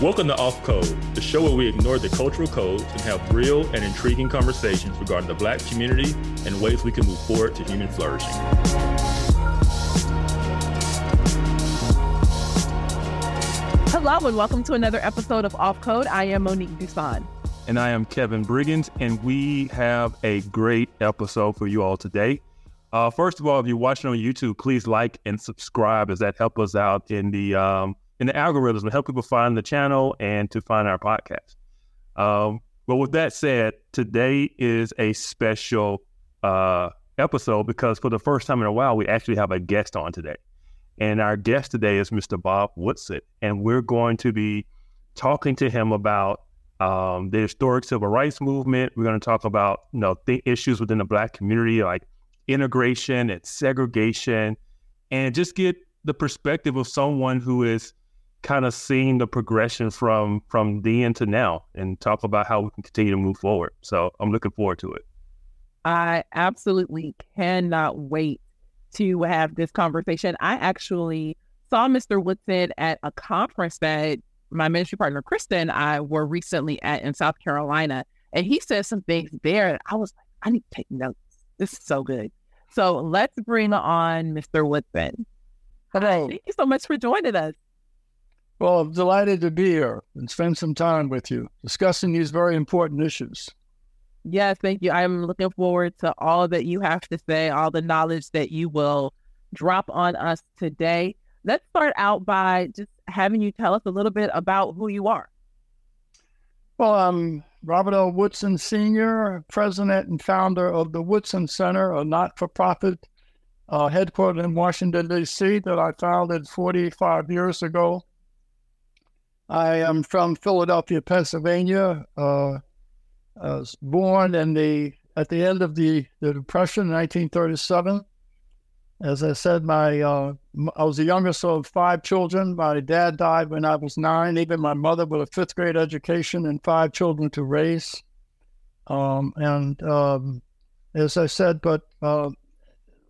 Welcome to Off Code, the show where we ignore the cultural codes and have real and intriguing conversations regarding the Black community and ways we can move forward to human flourishing. Hello, and welcome to another episode of Off Code. I am Monique Duson. And I am Kevin Briggins, and we have a great episode for you all today. Uh, first of all, if you're watching on YouTube, please like and subscribe as that helps us out in the um, in the algorithms to help people find the channel and to find our podcast. Um, but with that said, today is a special uh, episode because for the first time in a while, we actually have a guest on today. And our guest today is Mr. Bob Woodson. And we're going to be talking to him about um, the historic civil rights movement. We're going to talk about you know the issues within the Black community, like integration and segregation, and just get the perspective of someone who is kind of seeing the progression from from then to now and talk about how we can continue to move forward. So I'm looking forward to it. I absolutely cannot wait to have this conversation. I actually saw Mr. Woodson at a conference that my ministry partner Krista and I were recently at in South Carolina, and he said some things there. I was like, I need to take notes. This is so good. So let's bring on Mr. Woodson. Hello. Thank you so much for joining us. Well, I'm delighted to be here and spend some time with you discussing these very important issues. Yes, thank you. I'm looking forward to all that you have to say, all the knowledge that you will drop on us today. Let's start out by just having you tell us a little bit about who you are. Well, I'm Robert L. Woodson Sr., president and founder of the Woodson Center, a not for profit uh, headquartered in Washington, D.C., that I founded 45 years ago. I am from Philadelphia, Pennsylvania. Uh, I was born in the at the end of the, the Depression in 1937. As I said, my uh, I was the youngest of five children. My dad died when I was nine. Even my mother with a fifth grade education and five children to raise. Um, and um, as I said, but uh,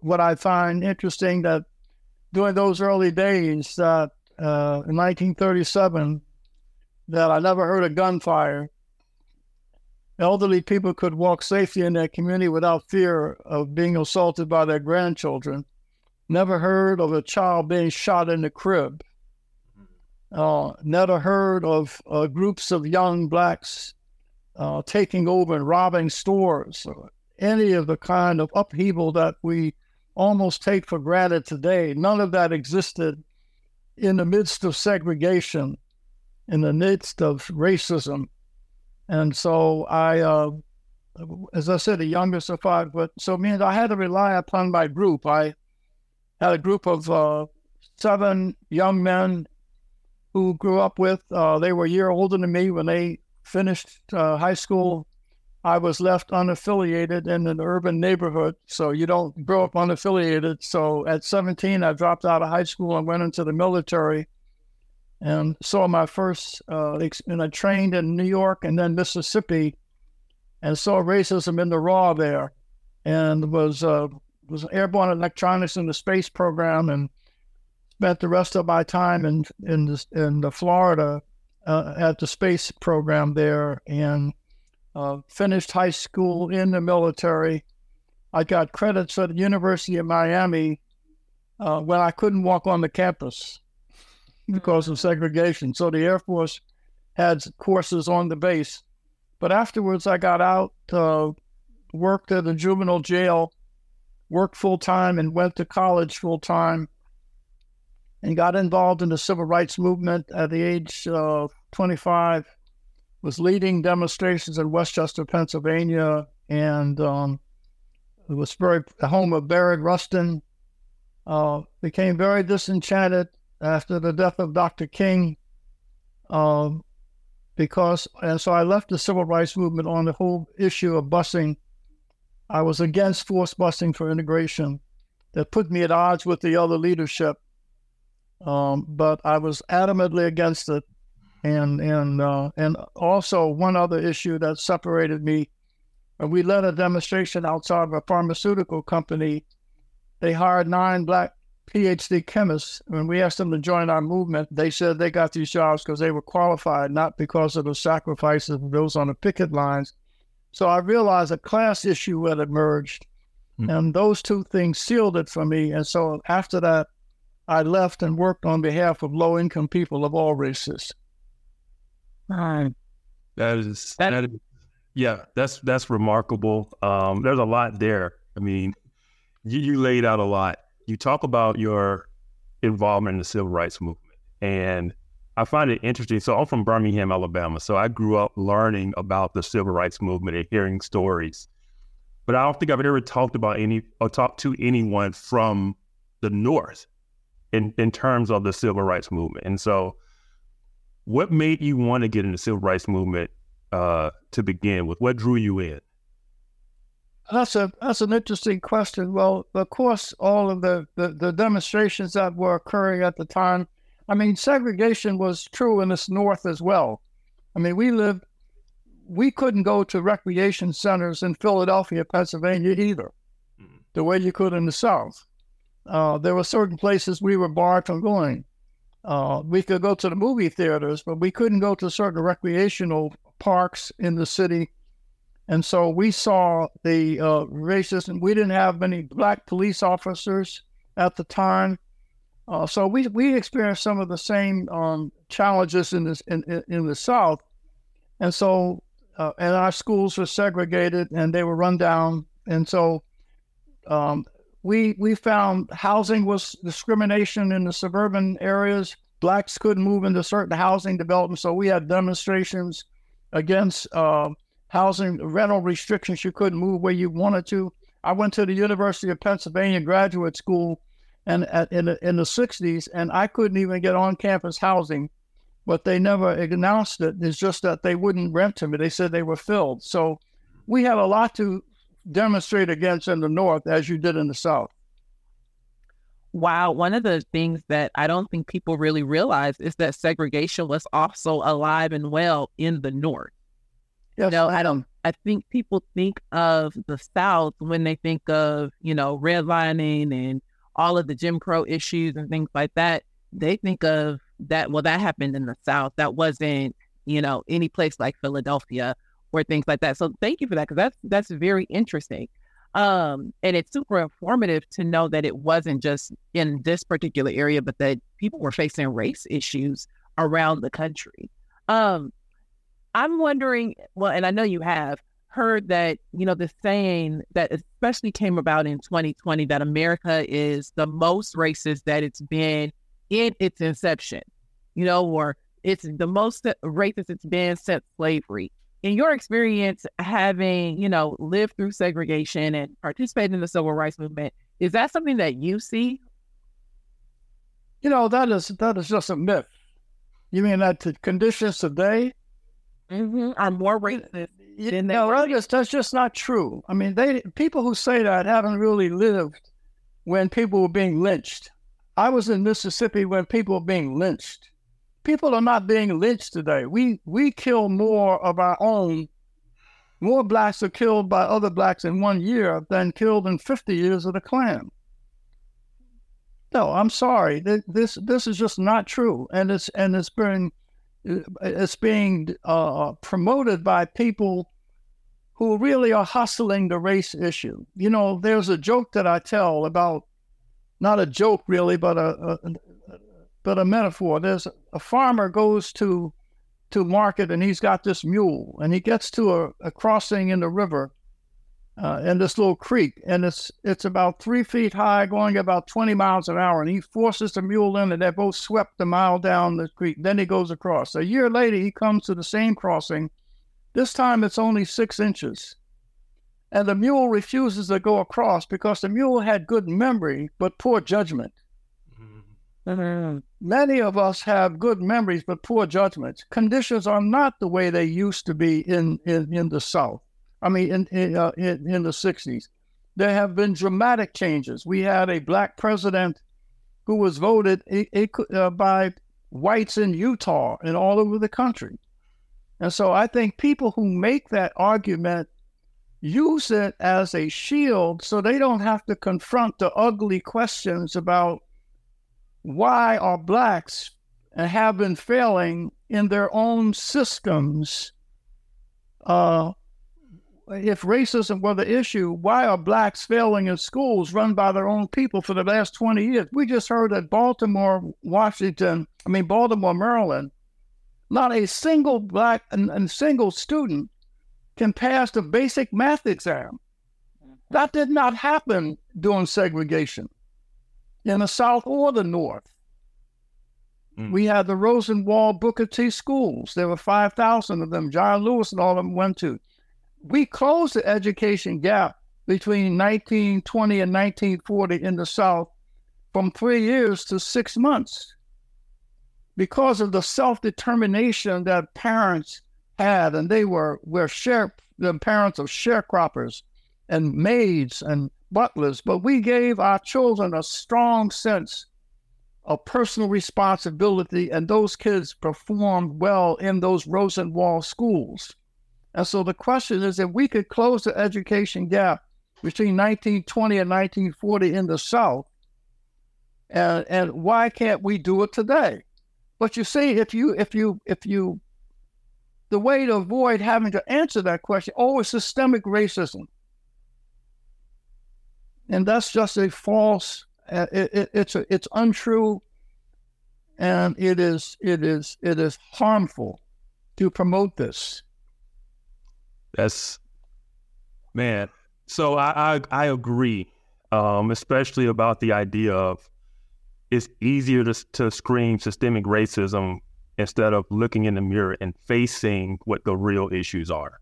what I find interesting that during those early days that uh, in 1937 that I never heard of gunfire. Elderly people could walk safely in their community without fear of being assaulted by their grandchildren. Never heard of a child being shot in the crib. Uh, never heard of uh, groups of young blacks uh, taking over and robbing stores or any of the kind of upheaval that we almost take for granted today. None of that existed in the midst of segregation in the midst of racism. And so I, uh, as I said, the youngest of five, but so means I had to rely upon my group. I had a group of uh, seven young men who grew up with. Uh, they were a year older than me when they finished uh, high school. I was left unaffiliated in an urban neighborhood, so you don't grow up unaffiliated. So at 17, I dropped out of high school and went into the military and saw my first, uh, and I trained in New York and then Mississippi, and saw racism in the raw there, and was uh, was airborne electronics in the space program, and spent the rest of my time in in the, in the Florida uh, at the space program there, and uh, finished high school in the military. I got credits at the University of Miami uh, when I couldn't walk on the campus because of segregation. So the Air Force had courses on the base. But afterwards, I got out, uh, worked at a juvenile jail, worked full time, and went to college full time, and got involved in the civil rights movement at the age of 25. Was leading demonstrations in West Chester, Pennsylvania, and um, it was very the home of Bayard Rustin. Uh, became very disenchanted after the death of Dr. King, um, because, and so I left the civil rights movement on the whole issue of busing. I was against forced busing for integration. That put me at odds with the other leadership, um, but I was adamantly against it. And and uh, and also one other issue that separated me. We led a demonstration outside of a pharmaceutical company. They hired nine black PhD chemists, when we asked them to join our movement, they said they got these jobs because they were qualified, not because of the sacrifices of those on the picket lines. So I realized a class issue had emerged, mm-hmm. and those two things sealed it for me. And so after that, I left and worked on behalf of low income people of all races. That is that, that is yeah, that's that's remarkable. Um, there's a lot there. I mean, you, you laid out a lot. You talk about your involvement in the civil rights movement, and I find it interesting. So I'm from Birmingham, Alabama. So I grew up learning about the civil rights movement and hearing stories. But I don't think I've ever talked about any or talked to anyone from the North in, in terms of the civil rights movement. And so what made you want to get in the civil rights movement uh, to begin with? What drew you in? That's a that's an interesting question. Well, of course, all of the, the, the demonstrations that were occurring at the time. I mean, segregation was true in this North as well. I mean, we lived, we couldn't go to recreation centers in Philadelphia, Pennsylvania either, mm-hmm. the way you could in the South. Uh, there were certain places we were barred from going. Uh, we could go to the movie theaters, but we couldn't go to certain recreational parks in the city and so we saw the uh, racism. We didn't have many black police officers at the time. Uh, so we, we experienced some of the same um, challenges in, this, in, in the South. And so, uh, and our schools were segregated and they were run down. And so um, we, we found housing was discrimination in the suburban areas. Blacks couldn't move into certain housing developments. So we had demonstrations against uh, housing rental restrictions. You couldn't move where you wanted to. I went to the University of Pennsylvania graduate school and at, in, the, in the 60s, and I couldn't even get on campus housing, but they never announced it. It's just that they wouldn't rent to me. They said they were filled. So we had a lot to demonstrate against in the North as you did in the South. Wow. One of the things that I don't think people really realize is that segregation was also alive and well in the North. Yes. You know, I don't. I think people think of the South when they think of you know redlining and all of the Jim Crow issues and things like that. They think of that. Well, that happened in the South. That wasn't you know any place like Philadelphia or things like that. So thank you for that because that's that's very interesting. Um, and it's super informative to know that it wasn't just in this particular area, but that people were facing race issues around the country. Um, I'm wondering, well, and I know you have heard that, you know, the saying that especially came about in 2020 that America is the most racist that it's been in its inception, you know, or it's the most racist it's been since slavery. In your experience, having, you know, lived through segregation and participated in the civil rights movement, is that something that you see? You know, that is that is just a myth. You mean that the conditions today mm-hmm. are more racist you, than no, that's just, that's just not true. I mean, they people who say that haven't really lived when people were being lynched. I was in Mississippi when people were being lynched. People are not being lynched today. We we kill more of our own. More blacks are killed by other blacks in one year than killed in 50 years of the Klan. No, I'm sorry. This this is just not true, and it's and it's been it's being uh, promoted by people who really are hustling the race issue. You know, there's a joke that I tell about, not a joke really, but a, a but a metaphor. There's a farmer goes to to market and he's got this mule and he gets to a, a crossing in the river uh, in this little creek, and it's it's about three feet high, going about 20 miles an hour. And he forces the mule in, and they're both swept a mile down the creek. Then he goes across. A year later, he comes to the same crossing. This time, it's only six inches, and the mule refuses to go across because the mule had good memory but poor judgment. Mm-hmm. Many of us have good memories but poor judgments. Conditions are not the way they used to be in, in, in the South. I mean, in in, uh, in, in the '60s, there have been dramatic changes. We had a black president who was voted uh, by whites in Utah and all over the country. And so I think people who make that argument use it as a shield so they don't have to confront the ugly questions about why are blacks and have been failing in their own systems? Uh, if racism were the issue, why are blacks failing in schools run by their own people for the last 20 years? We just heard that Baltimore, Washington, I mean, Baltimore, Maryland, not a single black and, and single student can pass the basic math exam. That did not happen during segregation in the South or the North. Mm. We had the Rosenwald Booker T schools. There were 5,000 of them. John Lewis and all of them went to. We closed the education gap between 1920 and 1940 in the South from three years to six months because of the self determination that parents had, and they were were share the parents of sharecroppers and maids and butlers, but we gave our children a strong sense of personal responsibility, and those kids performed well in those Rosenwald schools. And so the question is if we could close the education gap between 1920 and 1940 in the South, and, and why can't we do it today? But you see, if you if you if you the way to avoid having to answer that question, oh, it's systemic racism. And that's just a false, uh, it, it, it's a, it's untrue, and it is it is it is harmful to promote this. That's man. So I I, I agree, um, especially about the idea of it's easier to, to scream systemic racism instead of looking in the mirror and facing what the real issues are.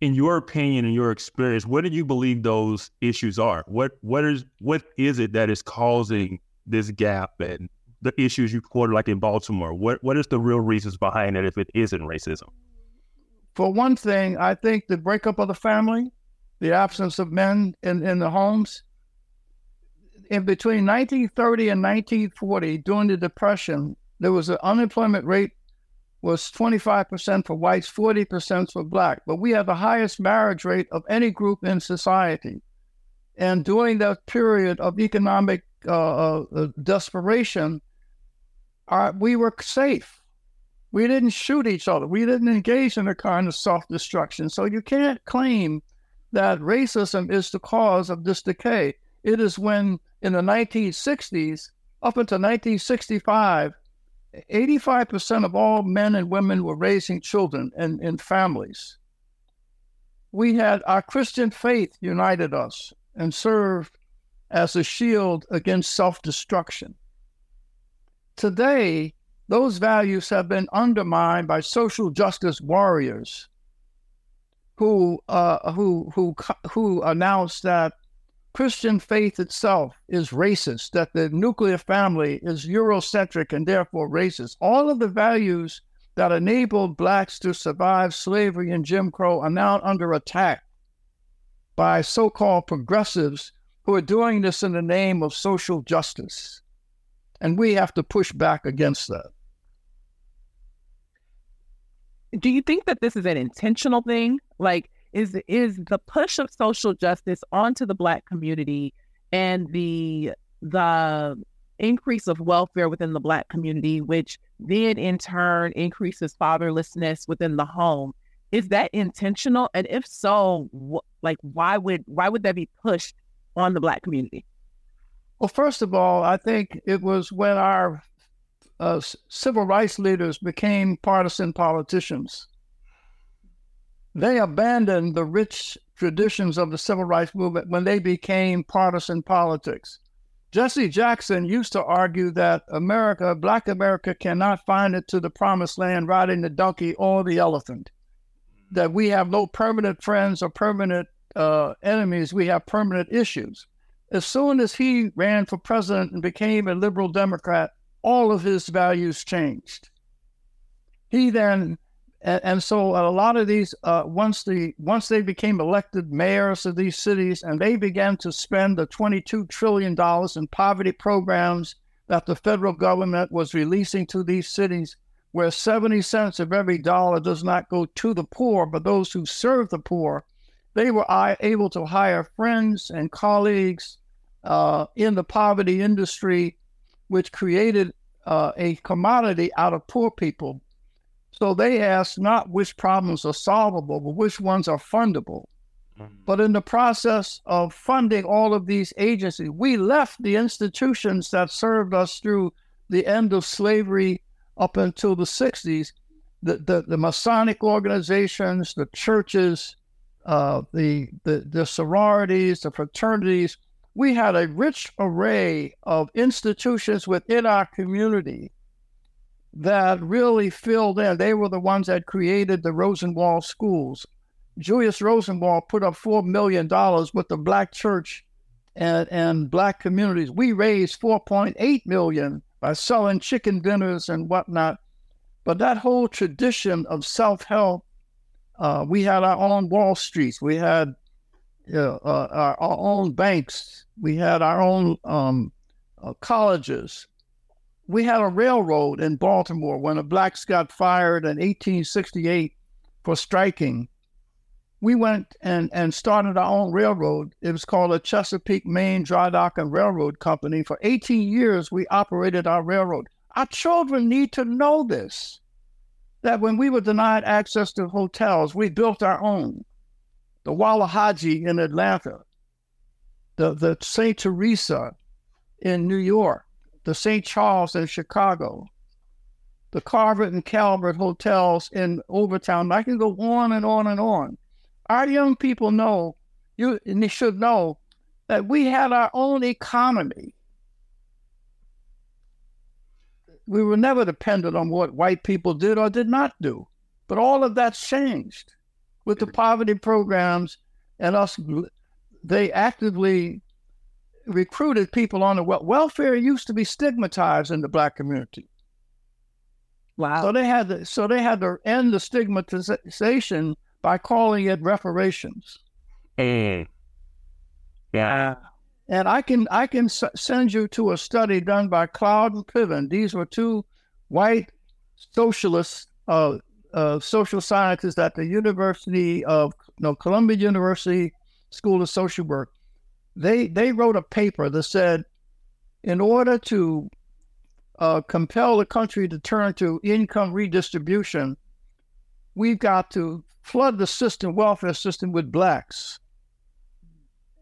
In your opinion, in your experience, what do you believe those issues are? What what is what is it that is causing this gap and the issues you quoted, like in Baltimore? What what is the real reasons behind it if it isn't racism? For one thing, I think the breakup of the family, the absence of men in, in the homes, in between 1930 and 1940, during the Depression, there was an unemployment rate was 25% for whites, 40% for black. But we have the highest marriage rate of any group in society. And during that period of economic uh, uh, desperation, our, we were safe. We didn't shoot each other. We didn't engage in a kind of self destruction. So you can't claim that racism is the cause of this decay. It is when in the 1960s, up until 1965, 85% of all men and women were raising children in, in families. We had our Christian faith united us and served as a shield against self destruction. Today, those values have been undermined by social justice warriors who, uh, who, who, who announced that Christian faith itself is racist, that the nuclear family is Eurocentric and therefore racist. All of the values that enabled blacks to survive slavery and Jim Crow are now under attack by so called progressives who are doing this in the name of social justice. And we have to push back against that. Do you think that this is an intentional thing? Like, is is the push of social justice onto the black community and the the increase of welfare within the black community which then in turn increases fatherlessness within the home is that intentional and if so wh- like why would why would that be pushed on the black community well first of all i think it was when our uh, civil rights leaders became partisan politicians they abandoned the rich traditions of the civil rights movement when they became partisan politics. Jesse Jackson used to argue that America, Black America, cannot find it to the promised land riding the donkey or the elephant. That we have no permanent friends or permanent uh, enemies, we have permanent issues. As soon as he ran for president and became a liberal Democrat, all of his values changed. He then and, and so a lot of these, uh, once the once they became elected mayors of these cities, and they began to spend the 22 trillion dollars in poverty programs that the federal government was releasing to these cities, where 70 cents of every dollar does not go to the poor, but those who serve the poor, they were able to hire friends and colleagues uh, in the poverty industry which created uh, a commodity out of poor people. So they asked not which problems are solvable, but which ones are fundable. Mm-hmm. But in the process of funding all of these agencies, we left the institutions that served us through the end of slavery up until the 60s the, the, the Masonic organizations, the churches, uh, the, the, the sororities, the fraternities. We had a rich array of institutions within our community that really filled in. They were the ones that created the Rosenwald schools. Julius Rosenwald put up $4 million with the Black church and, and Black communities. We raised 4.8 million by selling chicken dinners and whatnot but that whole tradition of self help, uh, we had our own Wall Streets, we had uh, our, our, own banks, we had our own um, uh, colleges. We had a railroad in Baltimore when the blacks got fired in 1868 for striking. We went and, and started our own railroad. It was called the Chesapeake, Marine Dry Dock and Railroad Company. For 18 years, we operated our railroad. Our children need to know this that when we were denied access to hotels, we built our own. The Walahaje in Atlanta, the, the St. Teresa in New York, the St. Charles in Chicago, the Carver and Calvert hotels in Overtown. I can go on and on and on. Our young people know, you and they should know, that we had our own economy we were never dependent on what white people did or did not do. But all of that changed with the poverty programs and us. They actively recruited people on the wel- welfare. Used to be stigmatized in the black community. Wow. So they had to, so they had to end the stigmatization by calling it reparations. Mm. Yeah. And I can I can s- send you to a study done by Cloward and Piven. These were two white socialists, uh, uh, social scientists at the University of no Columbia University School of Social Work. They they wrote a paper that said, in order to uh, compel the country to turn to income redistribution, we've got to flood the system, welfare system, with blacks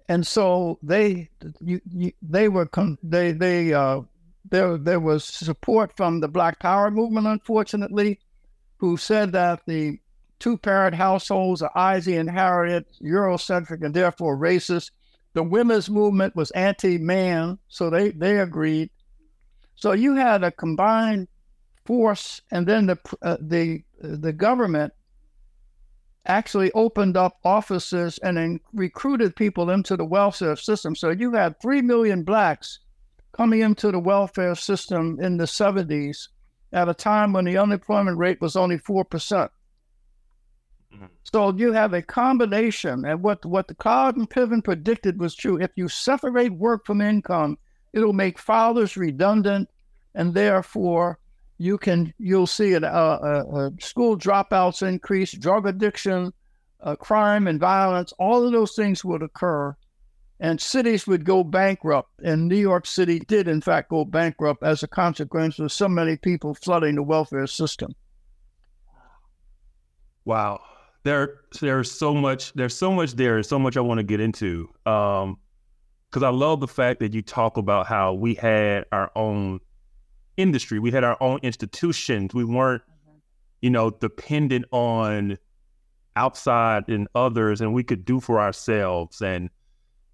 and so they you, you, they were they they uh, there there was support from the Black Power movement, unfortunately, who said that the two parent households are Ozzie and Harriet Eurocentric and therefore racist. The women's movement was anti-man, so they they agreed. So you had a combined force, and then the uh, the the government actually opened up offices and then recruited people into the welfare system. So you had 3 million blacks coming into the welfare system in the 70s at a time when the unemployment rate was only 4%. percent mm hmm So you have a combination, and what, what the Cloward and Piven predicted was true. If you separate work from income, it'll make fathers redundant, and therefore you can you'll see it. Uh, uh, uh, school dropouts increase, drug addiction, uh, crime and violence. All of those things would occur, and cities would go bankrupt. And New York City did, in fact, go bankrupt as a consequence of so many people flooding the welfare system. Wow, there there's so much there's so much there. So much I want to get into. Um, because I love the fact that you talk about how we had our own industry. We had our own institutions. We weren't, you know, dependent on outside and others, and we could do for ourselves. And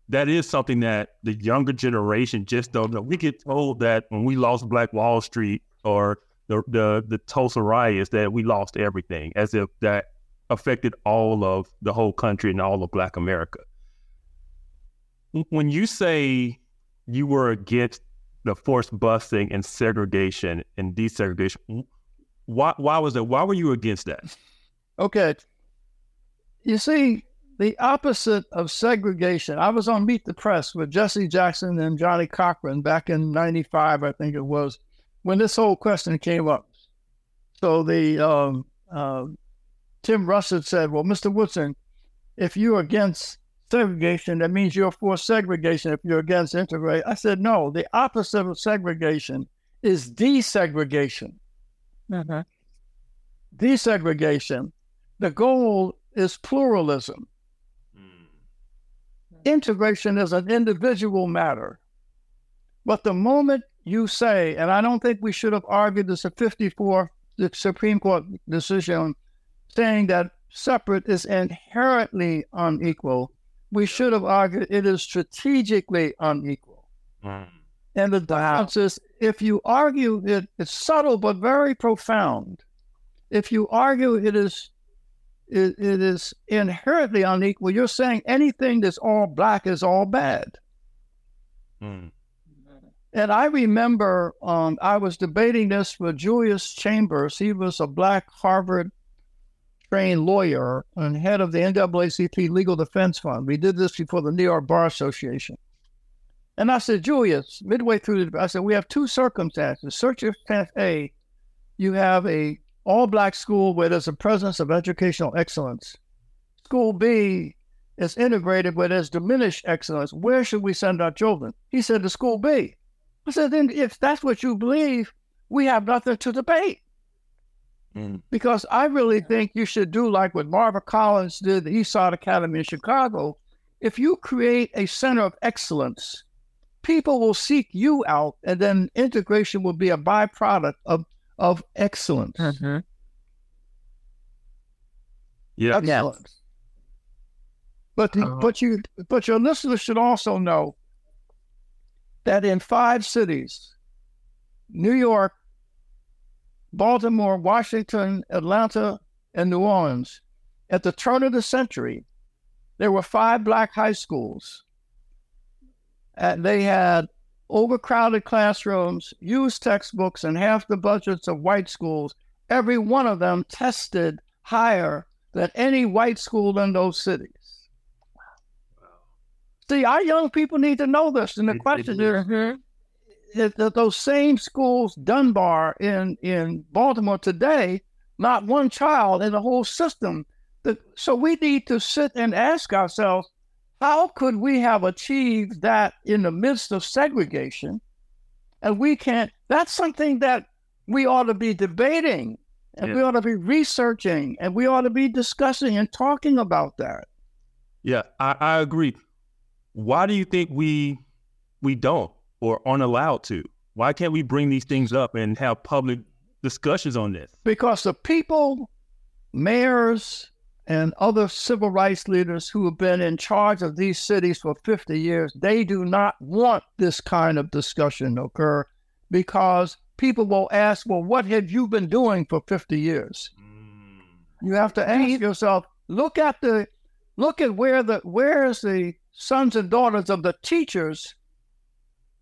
that is something that the younger generation just don't know. We get told that when we lost Black Wall Street or the the, the Tulsa riots, that we lost everything, as if that affected all of the whole country and all of Black America. When you say you were against the forced busing and segregation and desegregation. Why why was that? Why were you against that? Okay. You see, the opposite of segregation. I was on Meet the Press with Jesse Jackson and Johnnie Cochran back in '95, I think it was, when this whole question came up. So the um, uh, Tim Russert said, "Well, Mr. Woodson, if you're against segregation, that means you're for segregation if you're against integration. I said, no, the opposite of segregation is desegregation. Uh-huh. Desegregation. The goal is pluralism. Integration is an individual matter. But the moment you say, and I don't think we should have argued this at 54, the Supreme Court decision saying that separate is inherently unequal, we should have argued it is strategically unequal. Mm. And the difference is if you argue it, it's subtle but very profound. If you argue it is it, it is inherently unequal, you're saying anything that's all black is all bad. Mm. And I remember um, I was debating this with Julius Chambers. He was a black Harvard trained lawyer and head of the NAACP Legal Defense Fund. We did this before the New York Bar Association. And I said, Julius, midway through the I said, we have two circumstances. Circumstance A, you have a all black school where there's a presence of educational excellence. School B is integrated where there's diminished excellence. Where should we send our children? He said to school B. I said, then if that's what you believe, we have nothing to debate. Mm. Because I really think you should do like what Marva Collins did, the Eastside Academy in Chicago. If you create a center of excellence, people will seek you out, and then integration will be a byproduct of, of excellence. Uh-huh. Yeah. Excellence. But the, Uh-huh. but you but your listeners should also know that in five cities, New York, Baltimore, Washington, Atlanta, and New Orleans, at the turn of the century, there were five black high schools. And they had overcrowded classrooms, used textbooks, and half the budgets of white schools. Every one of them tested higher than any white school in those cities. See, our young people need to know this. And the they question do. is, is that those same schools, Dunbar in, in Baltimore today, not one child in the whole system. So we need to sit and ask ourselves, how could we have achieved that in the midst of segregation? And we can't, that's something that we ought to be debating and we ought to be researching and we ought to be discussing and talking about that. Yeah, I, I agree. Why do you think we we don't or aren't allowed to? Why can't we bring these things up and have public discussions on this? because the people, mayors, and other civil rights leaders who have been in charge of these cities for 50 years, they do not want this kind of discussion to occur because people will ask, well, what have you been doing for 50 years? Mm. You have to ask yourself, look at the look at where the where is the sons and daughters of the teachers,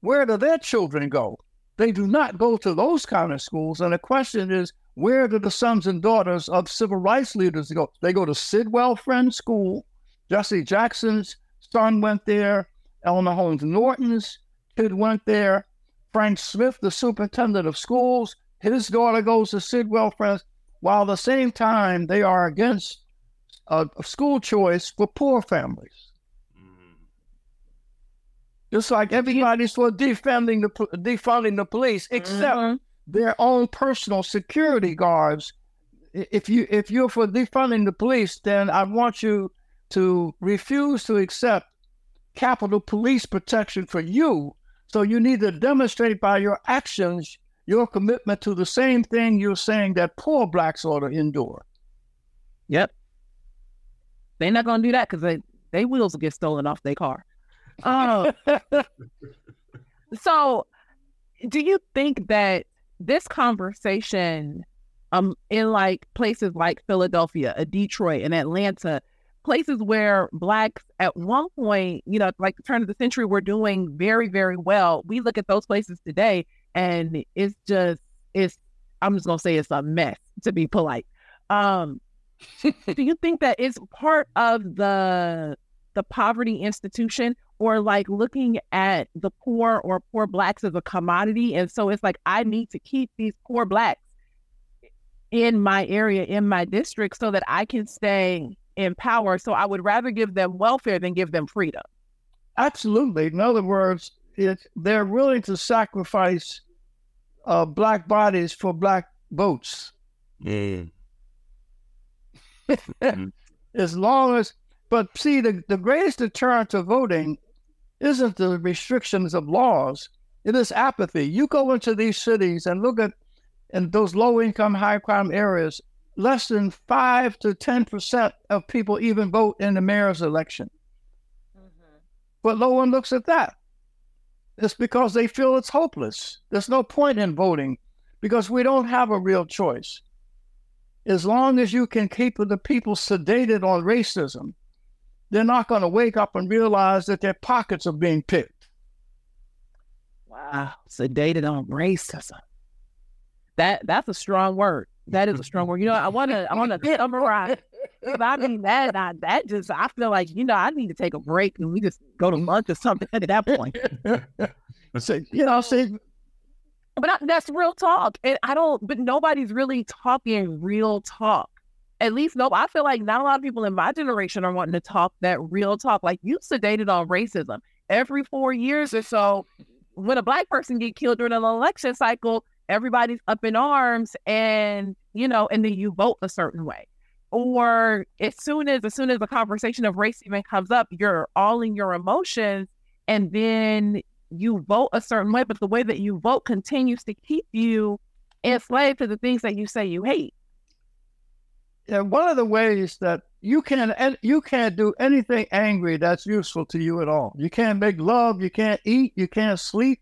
where do their children go? They do not go to those kind of schools. And the question is, where do the sons and daughters of civil rights leaders go? They go to Sidwell Friends School. Jesse Jackson's son went there. Eleanor Holmes Norton's kid went there. Frank Smith, the superintendent of schools, his daughter goes to Sidwell Friends, while at the same time they are against a, a school choice for poor families. Just like everybody's for defending the po- defunding the police, except Mhm. Their own personal security guards. If you if you're for defunding the police, then I want you to refuse to accept Capitol Police protection for you. So you need to demonstrate by your actions your commitment to the same thing you're saying that poor blacks ought to endure. Yep. They're not gonna do that because they they wheels will get stolen off their car. Uh, so, do you think that this conversation, um, in like places like Philadelphia, uh, Detroit, and Atlanta, places where blacks at one point, you know, like the turn of the century, were doing very, very well. We look at those places today, and it's just it's. I'm just gonna say it's a mess to be polite. Um, do you think that it's part of the the poverty institution or like looking at the poor or poor blacks as a commodity and so it's like i need to keep these poor blacks in my area in my district so that i can stay in power. So I would rather give them welfare than give them freedom. Absolutely. In other words, it, they're willing to sacrifice uh, black bodies for black votes. Mm. as long as, but see, the, the greatest deterrent to voting isn't the restrictions of laws, it is apathy. You go into these cities and look at in those low income, high crime areas, less than five to 10% of people even vote in the mayor's election. Mm-hmm. But no one looks at that. It's because they feel it's hopeless. There's no point in voting because we don't have a real choice. As long as you can keep the people sedated on racism, they're not going to wake up and realize that their pockets are being picked. Wow, sedated on racism. That that's a strong word. That is a strong word. You know, I want to I want to summarize. I mean that I, that just I feel like you know I need to take a break and we just go to lunch or something at that point. so, you know, see, but I, that's real talk, and I don't. But nobody's really talking real talk. At least no, I feel like not a lot of people in my generation are wanting to talk that real talk. Like you sedated on racism every four years or so. When a black person get killed during an election cycle, everybody's up in arms and you know and then you vote a certain way or as soon as as soon as the conversation of race even comes up you're all in your emotions and then you vote a certain way but the way that you vote continues to keep you enslaved to the things that you say you hate yeah one of the ways that you can you can't do anything angry that's useful to you at all you can't make love you can't eat you can't sleep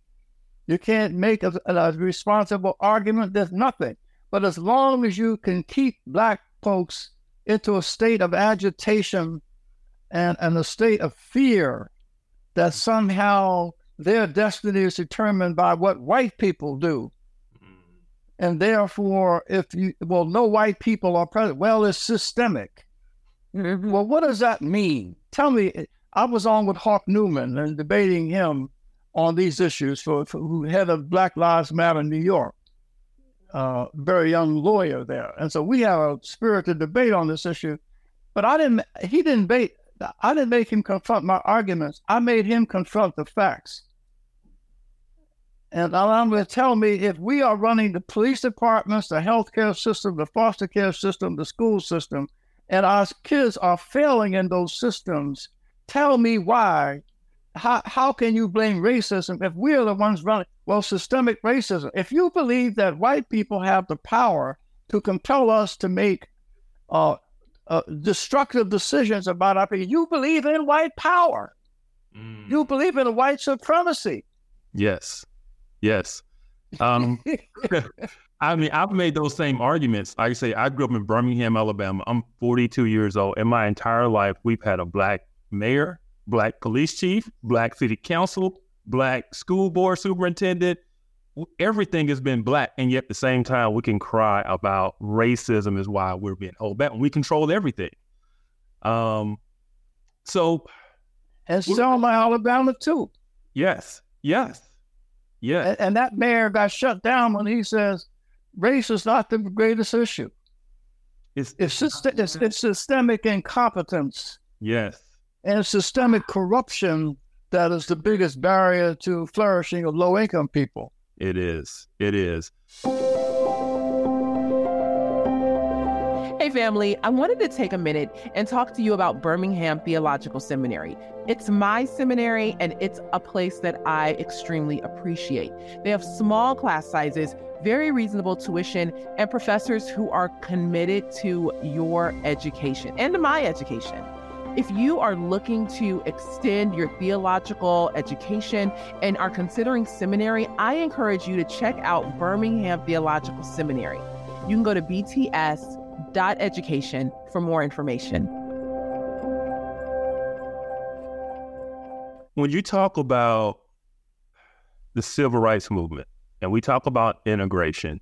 you can't make a, a responsible argument. There's nothing. But as long as you can keep black folks into a state of agitation and, and a state of fear that somehow their destiny is determined by what white people do. And therefore, if you, well, no white people are present, well, it's systemic. Mm-hmm. Well, what does that mean? Tell me, I was on with Hawk Newsome and debating him on these issues for, for who head of Black Lives Matter in New York, uh, very young lawyer there, and so we have a spirited debate on this issue. But I didn't. He didn't bait. I didn't make him confront my arguments. I made him confront the facts. And I'm going to tell me if we are running the police departments, the healthcare system, the foster care system, the school system, and our kids are failing in those systems, tell me why how, how can you blame racism if we're the ones running? Well, systemic racism. If you believe that white people have the power to compel us to make uh, uh, destructive decisions about our people, you believe in white power. Mm. You believe in white supremacy. Yes. Yes. Um, I mean, I've made those same arguments. Like I say, I grew up in Birmingham, Alabama. I'm 42 years old. In my entire life, we've had a black mayor, black police chief, black city council, black school board superintendent. Everything has been black, and yet at the same time, we can cry about racism is why we're being held back. We control everything. Um, so, and so Selma, Alabama, too. Yes, yes, yes. And, that mayor got shut down when he says race is not the greatest issue. It's it's, it's, it's systemic incompetence. Yes and systemic corruption that is the biggest barrier to flourishing of low income people. It is. It is. Hey, family, I wanted to take a minute and talk to you about Birmingham Theological Seminary. It's my seminary, and it's a place that I extremely appreciate. They have small class sizes, very reasonable tuition, and professors who are committed to your education and my education. If you are looking to extend your theological education and are considering seminary, I encourage you to check out Birmingham Theological Seminary. You can go to bts.education for more information. When you talk about the civil rights movement and we talk about integration,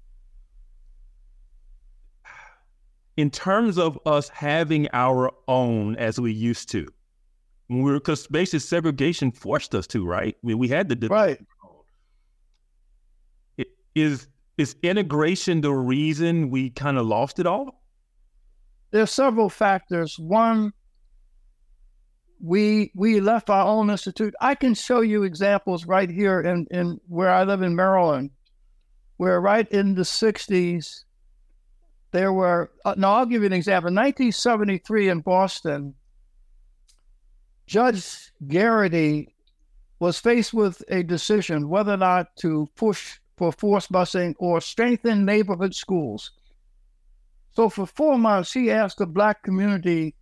in terms of us having our own as we used to. When we were because basic segregation forced us to, right? I mean, we had the right. Is is integration the reason we kind of lost it all? There are several factors. One, we we left our own institute. I can show you examples right here in, in where I live in Maryland, where right in the 60s, there were, uh, now I'll give you an example. In 1973 in Boston, Judge Garrity was faced with a decision whether or not to push for forced busing or strengthen neighborhood schools. So for four months, he asked the black community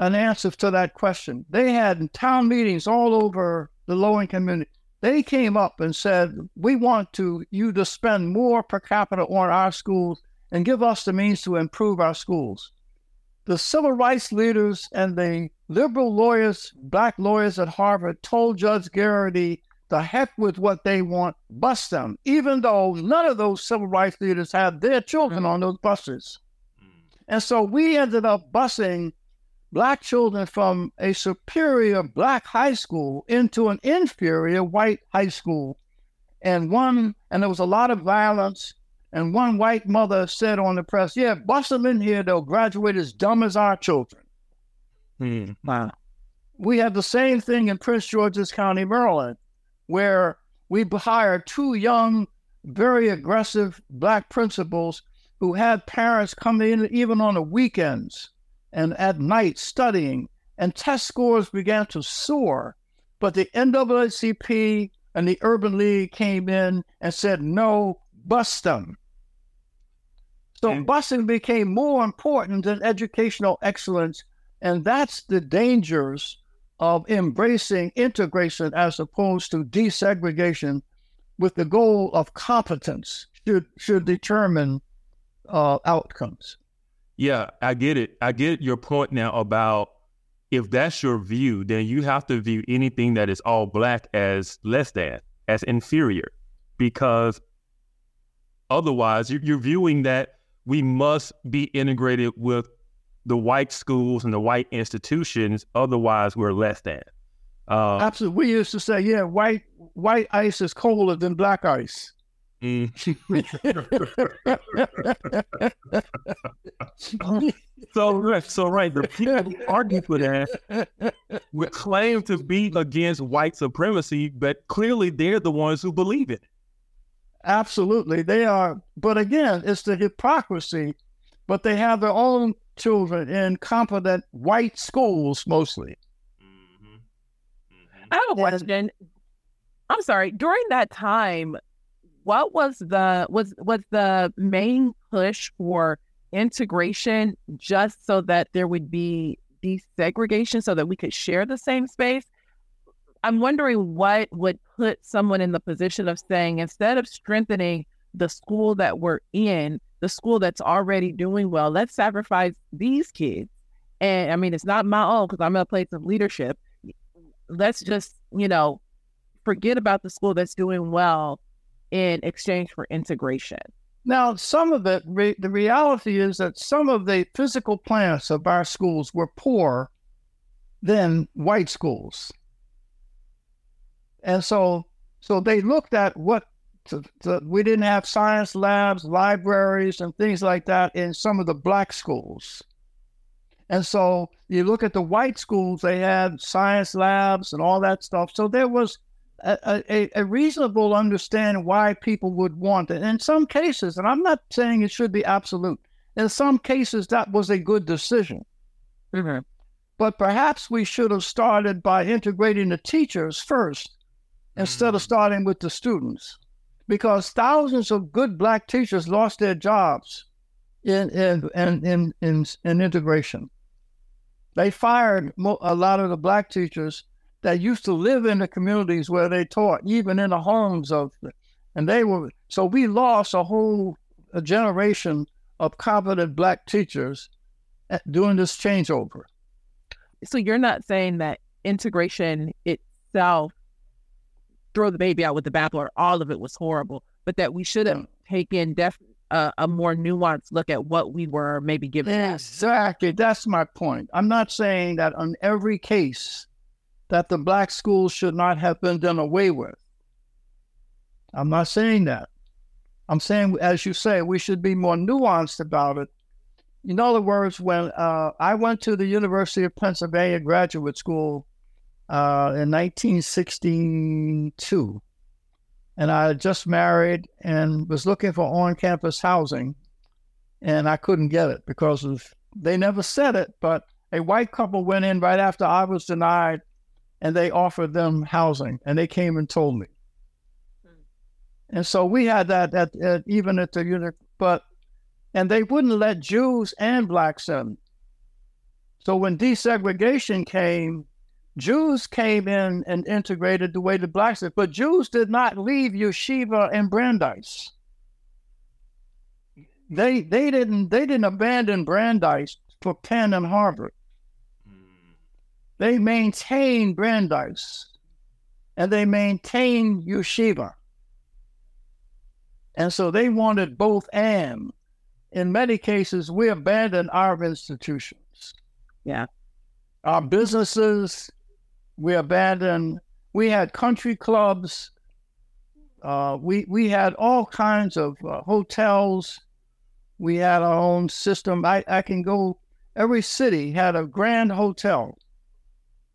an answer to that question. They had town meetings all over the low income community. They came up and said, We want to you to spend more per capita on our schools and give us the means to improve our schools. The civil rights leaders and the liberal lawyers, black lawyers at Harvard, told Judge Garrity the heck with what they want, bust them, even though none of those civil rights leaders had their children on those buses. Mm. And so we ended up busing black children from a superior black high school into an inferior white high school. And one, and there was a lot of violence. And one white mother said on the press, Yeah, bust them in here, they'll graduate as dumb as our children. Hmm. Wow. We had the same thing in Prince George's County, Maryland, where we hired two young, very aggressive black principals who had parents come in even on the weekends and at night studying, and test scores began to soar. But the NAACP and the Urban League came in and said, no, bust them. So and- busing became more important than educational excellence. And that's the dangers of embracing integration as opposed to desegregation with the goal of competence should, should determine uh, outcomes. Yeah, I get it. I get your point now about if that's your view, then you have to view anything that is all black as less than, as inferior, because otherwise you're viewing that we must be integrated with the white schools and the white institutions. Otherwise, we're less than. Uh, Absolutely. We used to say, yeah, white white ice is colder than black ice. Mm. so so right, the people who argue for that would claim to be against white supremacy, but clearly they're the ones who believe it. Absolutely, they are. But again, it's the hypocrisy. But they have their own children in competent white schools mostly. Mm-hmm. Mm-hmm. I have a question. I'm sorry. During that time, what was the was was the main push for integration just so that there would be desegregation so that we could share the same space i'm wondering what would put someone in the position of saying instead of strengthening the school that we're in the school that's already doing well let's sacrifice these kids and i mean it's not my own because i'm in a place of leadership let's just you know forget about the school that's doing well in exchange for integration. Now, some of it, re- the reality is that some of the physical plants of our schools were poor than white schools. And so, so they looked at what to, to, we didn't have science labs, libraries, and things like that in some of the black schools. And so you look at the white schools, they had science labs and all that stuff. So there was a, a, a, reasonable understanding why people would want it. In some cases, and I'm not saying it should be absolute, in some cases that was a good decision. Mm-hmm. But perhaps we should have started by integrating the teachers first instead mm-hmm. of mm. starting with the students. Because thousands of good black teachers lost their jobs in in in in, in, in integration. They fired a lot of the black teachers that used to live in the communities where they taught, even in the homes of, and they were, so we lost a whole a generation of competent black teachers eh, doing this changeover. So you're not saying that integration itself, throw the baby out with the bathwater, all of it was horrible, but that we should have taken def- uh, a more nuanced look at what we were maybe given. Exactly. That's my point. I'm not saying that on every case that the black schools should not have been done away with. I'm not saying that. I'm saying, as you say, we should be more nuanced about it in other words, when uh, I went to the University of Pennsylvania graduate school uh, in 1962, and I had just married and was looking for on-campus housing, and I couldn't get it because of they never said it, but a white couple went in right after I was denied, and they offered them housing, and they came and told me. And so we had that at, at even at the unit, but and they wouldn't let Jews and blacks in. So when desegregation came, Jews came in and integrated the way the blacks did, but Jews did not leave Yeshiva and Brandeis. They they didn't they didn't abandon Brandeis for Penn and Harvard. Hmm. They maintained Brandeis and they maintained Yeshiva. And so they wanted both and. In many cases, we abandoned our institutions. Yeah. Our businesses, we abandoned. We had country clubs. Uh, we we had all kinds of uh, hotels. We had our own system. I, I can go. Every city had a grand hotel.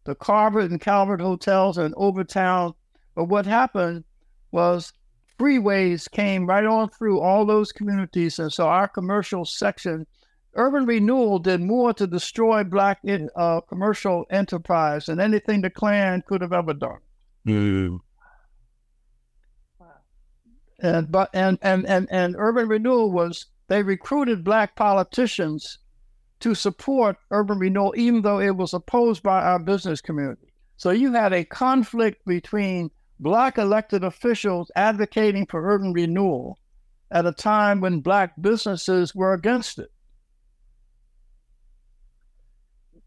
The Carver and Calvert hotels in Overtown. But what happened was freeways came right on through all those communities. And so our commercial section, urban renewal did more to destroy black uh, commercial enterprise than anything the Klan could have ever done. Mm. And but and, and and and urban renewal was they recruited black politicians to support urban renewal, even though it was opposed by our business community. So you had a conflict between black elected officials advocating for urban renewal at a time when black businesses were against it.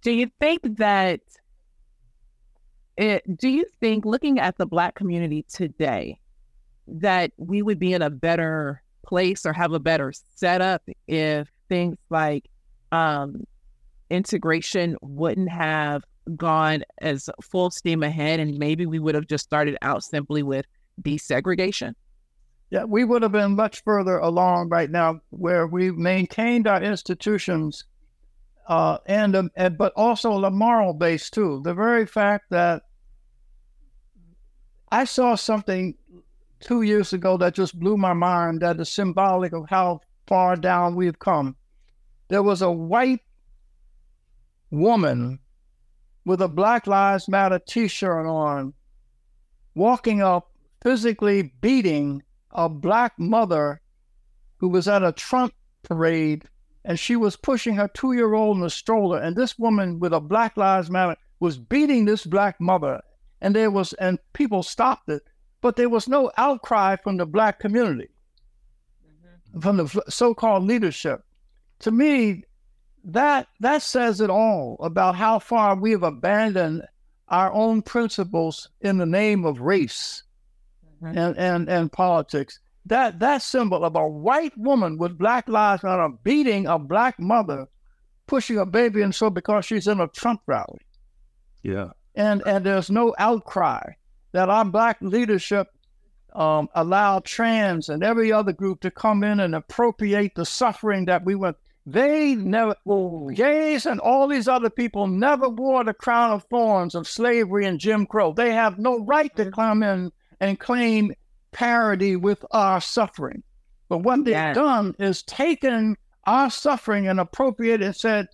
Do you think that it, do you think looking at the black community today that we would be in a better place or have a better setup if things like um, integration wouldn't have gone as full steam ahead and maybe we would have just started out simply with desegregation? Yeah, we would have been much further along right now where we maintained our institutions uh, and, um, and but also the moral base too. The very fact that I saw something two years ago that just blew my mind that is symbolic of how far down we've come. There was a white woman with a Black Lives Matter t shirt on, walking up, physically beating a black mother who was at a Trump parade and she was pushing her two year old in a stroller. And this woman with a Black Lives Matter was beating this black mother. And there was, and people stopped it, but there was no outcry from the black community, mm-hmm. from the so called leadership. To me, that that says it all about how far we have abandoned our own principles in the name of race mm-hmm. and, and, and politics. That that symbol of a white woman with black lives matter beating a black mother, pushing a baby and so because she's in a Trump rally. Yeah. And and there's no outcry that our black leadership um, allowed trans and every other group to come in and appropriate the suffering that we went they never, gays and all these other people never wore the crown of thorns of slavery and Jim Crow. They have no right to come in and claim parity with our suffering. But what they've yes. done is taken our suffering and appropriated and said,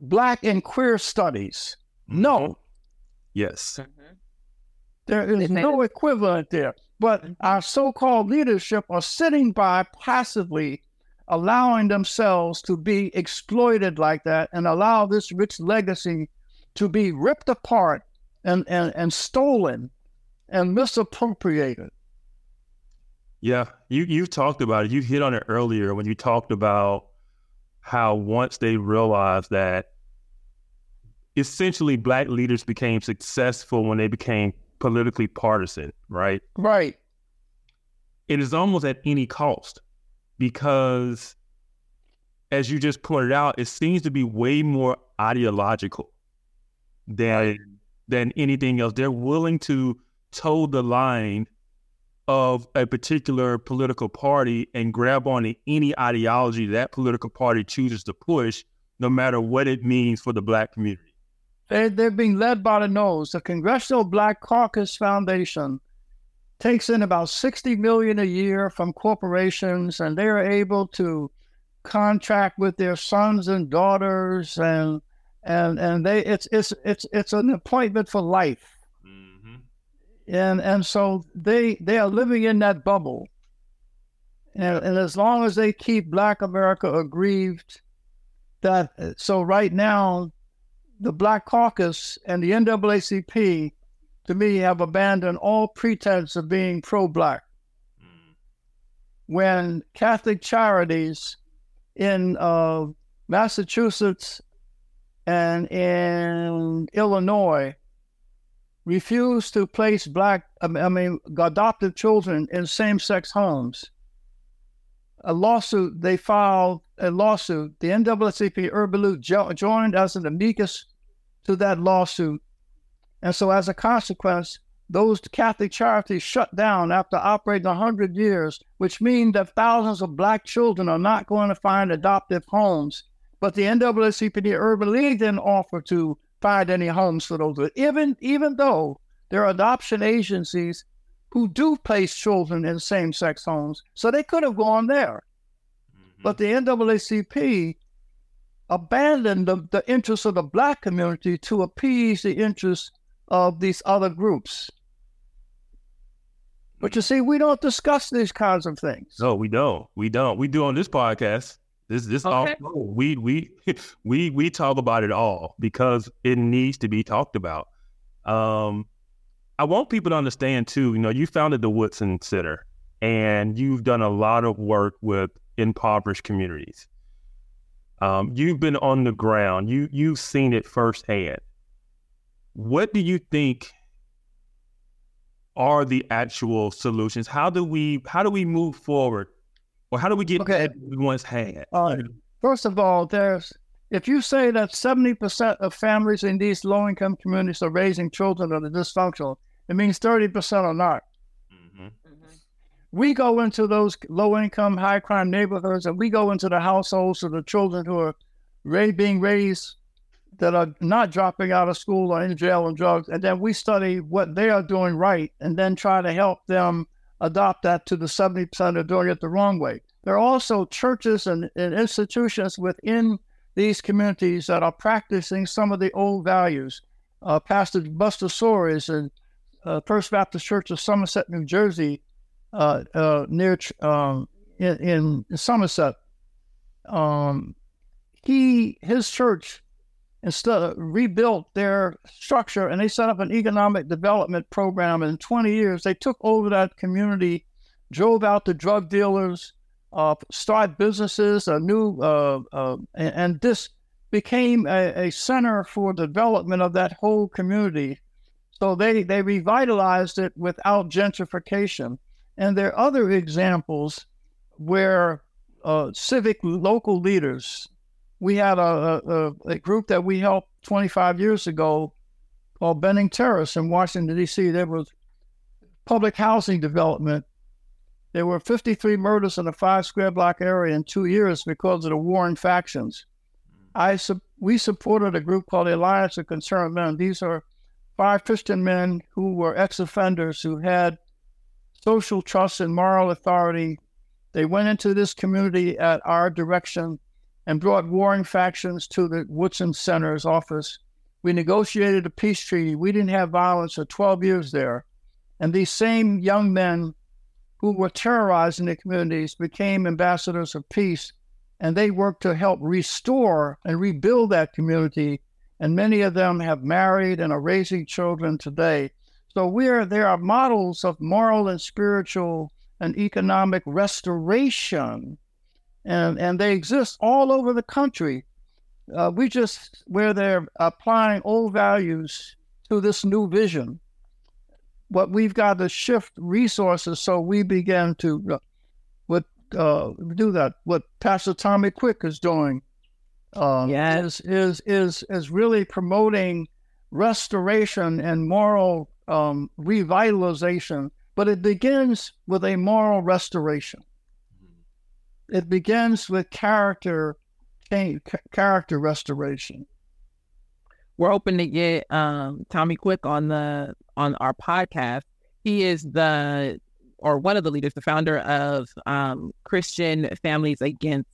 Black and queer studies. No. Mm-hmm. Yes. Mm-hmm. There is no equivalent there. But mm-hmm. our so called leadership are sitting by passively allowing themselves to be exploited like that and allow this rich legacy to be ripped apart and, and, and stolen and misappropriated. Yeah, you you talked about it. You hit on it earlier when you talked about how once they realized that essentially black leaders became successful when they became politically partisan, right? Right. It is almost at any cost because, as you just pointed out, it seems to be way more ideological than than anything else. They're willing to toe the line of a particular political party and grab onto any ideology that political party chooses to push, no matter what it means for the black community. They, they're being led by the nose. The Congressional Black Caucus Foundation takes in about 60 million a year from corporations, and they are able to contract with their sons and daughters and and and they it's it's it's it's an appointment for life. And and so they they are living in that bubble. And, and as long as they keep black america aggrieved that so right now the black caucus and the naacp to me have abandoned all pretense of being pro-black. When catholic charities in uh, Massachusetts and in Illinois refused to place black, I mean, adoptive children in same sex homes. A lawsuit, they filed a lawsuit. The NAACP Urban League jo- joined as an amicus to that lawsuit. And so, as a consequence, those Catholic charities shut down after operating 100 years, which means that thousands of black children are not going to find adoptive homes. But the NAACP, Urban League, didn't offer to find any homes for those, even, even though there are adoption agencies who do place children in same sex homes. So they could have gone there. Mm-hmm. But the NAACP abandoned the, the interests of the black community to appease the interests of these other groups. But you see, we don't discuss these kinds of things. No, we don't. We don't. We do on this podcast. This this okay. all we we we we talk about it all because it needs to be talked about. Um, I want people to understand too. You know, you founded the Woodson Center, and you've done a lot of work with impoverished communities. Um, you've been on the ground. You you've seen it firsthand. What do you think are the actual solutions? How do we how do we move forward, or how do we get okay. we once had? Uh, first of all, there's if you say that seventy percent of families in these low income communities are raising children that are dysfunctional, it means thirty percent are not. Mm-hmm. Mm-hmm. We go into those low income, high crime neighborhoods, and we go into the households of the children who are being raised that are not dropping out of school or in jail and drugs, and then we study what they are doing right, and then try to help them adopt that to the 70% that are doing it the wrong way. There are also churches and, and institutions within these communities that are practicing some of the old values. Uh, Pastor Buster Soaries and uh, First Baptist Church of Somerset, New Jersey, uh, uh near um, in, in, Somerset, um, he his church instead of rebuilt their structure and they set up an economic development program. In 20 years, they took over that community, drove out the drug dealers, uh, start businesses, a new, uh, uh, and, and, this became a, a, center for development of that whole community. So they, they revitalized it without gentrification. And there are other examples where uh, civic local leaders, we had a, a, a, group that we helped 25 years ago called Benning Terrace in Washington, D.C. There was public housing development. There were 53 murders in a five square block area in two years because of the warring factions. I we supported a group called the Alliance of Concerned Men. These are five Christian men who were ex offenders who had social trust and moral authority. They went into this community at our direction and brought warring factions to the Woodson Center's office. We negotiated a peace treaty. We didn't have violence for 12 years there. And these same young men who were terrorizing the communities became ambassadors of peace. And they worked to help restore and rebuild that community. And many of them have married and are raising children today. So we're there are models of moral and spiritual and economic restoration and and they exist all over the country. Uh, we just where they're applying old values to this new vision. But we've got to shift resources so we begin to uh, what uh, do that. What Pastor Tommy Quick is doing uh, yes. is is is is really promoting restoration and moral um, revitalization but it begins with a moral restoration. It begins with character change, character restoration. We're hoping to get um, Tommy Quick on the on our podcast. He is the or one of the leaders, the founder of um, Christian Families Against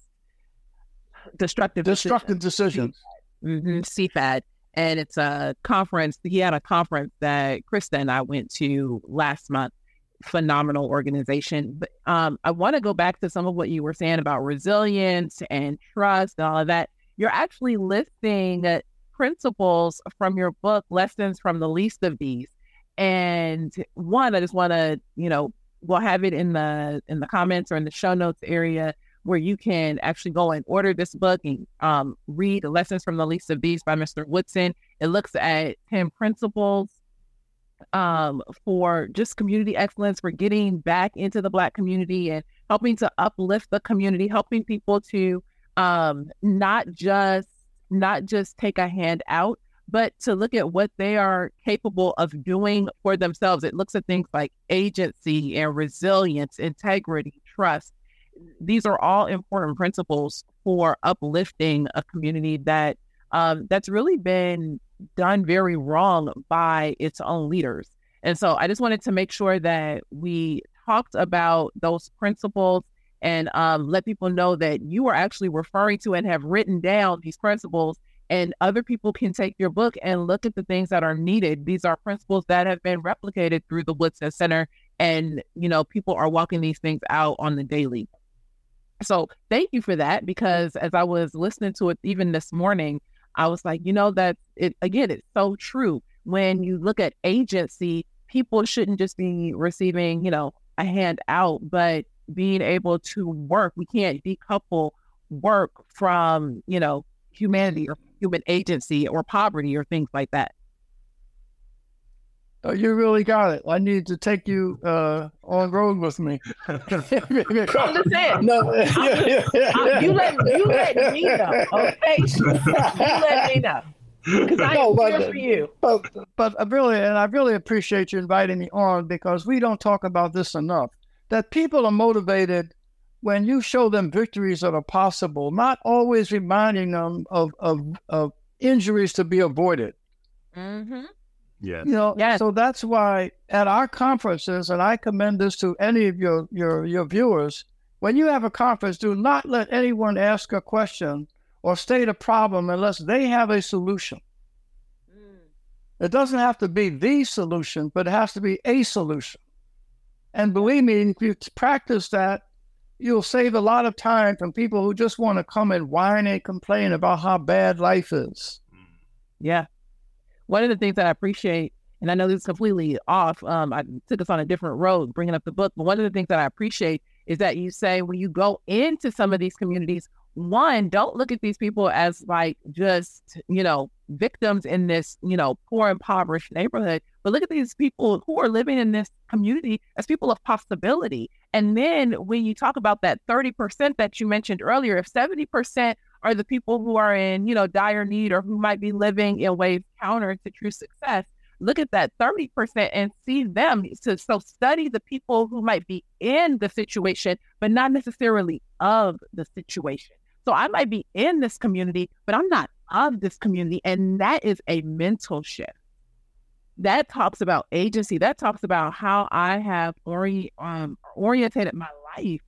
Destructive Destructive Decisions. decisions. Mm-hmm, CFAD. And it's a conference. He had a conference that Krista and I went to last month. Phenomenal organization. But um, I want to go back to some of what you were saying about resilience and trust and all of that. You're actually listing principles from your book, Lessons from the Least of These. And one, I just want to, you know, we'll have it in the in the comments or in the show notes area where you can actually go and order this book and um, read Lessons from the Least of These by Mr. Woodson. It looks at 10 principles um, for just community excellence, for getting back into the Black community and helping to uplift the community, helping people to um, not just not just take a hand out, but to look at what they are capable of doing for themselves. It looks at things like agency and resilience, integrity, trust. These are all important principles for uplifting a community that um, that's really been done very wrong by its own leaders. And so I just wanted to make sure that we talked about those principles and um, let people know that you are actually referring to and have written down these principles and other people can take your book and look at the things that are needed. These are principles that have been replicated through the Woodson Center, and you know people are walking these things out on the daily. So thank you for that because as I was listening to it even this morning, I was like, you know, that it again, it's so true. When you look at agency, people shouldn't just be receiving, you know, a handout, but being able to work. We can't decouple work from, you know, humanity or human agency or poverty or things like that. Oh, you really got it. I need to take you uh, on road with me. I'm just saying. No, yeah, yeah, yeah. you let you let me know, okay? you let me know because I no, but, here for you. But but I really and I really appreciate you inviting me on because we don't talk about this enough. That people are motivated when you show them victories that are possible, not always reminding them of of, of injuries to be avoided. Mm-hmm. Yeah. You know, yes. so that's why at our conferences, and I commend this to any of your, your your viewers, when you have a conference, do not let anyone ask a question or state a problem unless they have a solution. Mm. It doesn't have to be the solution, but it has to be a solution. And believe me, if you practice that, you'll save a lot of time from people who just want to come and whine and complain about how bad life is. Yeah. One of the things that I appreciate, and I know this is completely off, um, I took us on a different road bringing up the book, but one of the things that I appreciate is that you say when you go into some of these communities, one, don't look at these people as like just, you know, victims in this, you know, poor, impoverished neighborhood, but look at these people who are living in this community as people of possibility. And then when you talk about that 30% that you mentioned earlier, if 70% are the people who are in, you know, dire need or who might be living in ways counter to true success, look at that 30% and see them. So, so study the people who might be in the situation, but not necessarily of the situation. So I might be in this community, but I'm not of this community. And that is a mental shift. That talks about agency. That talks about how I have ori- um, orientated my life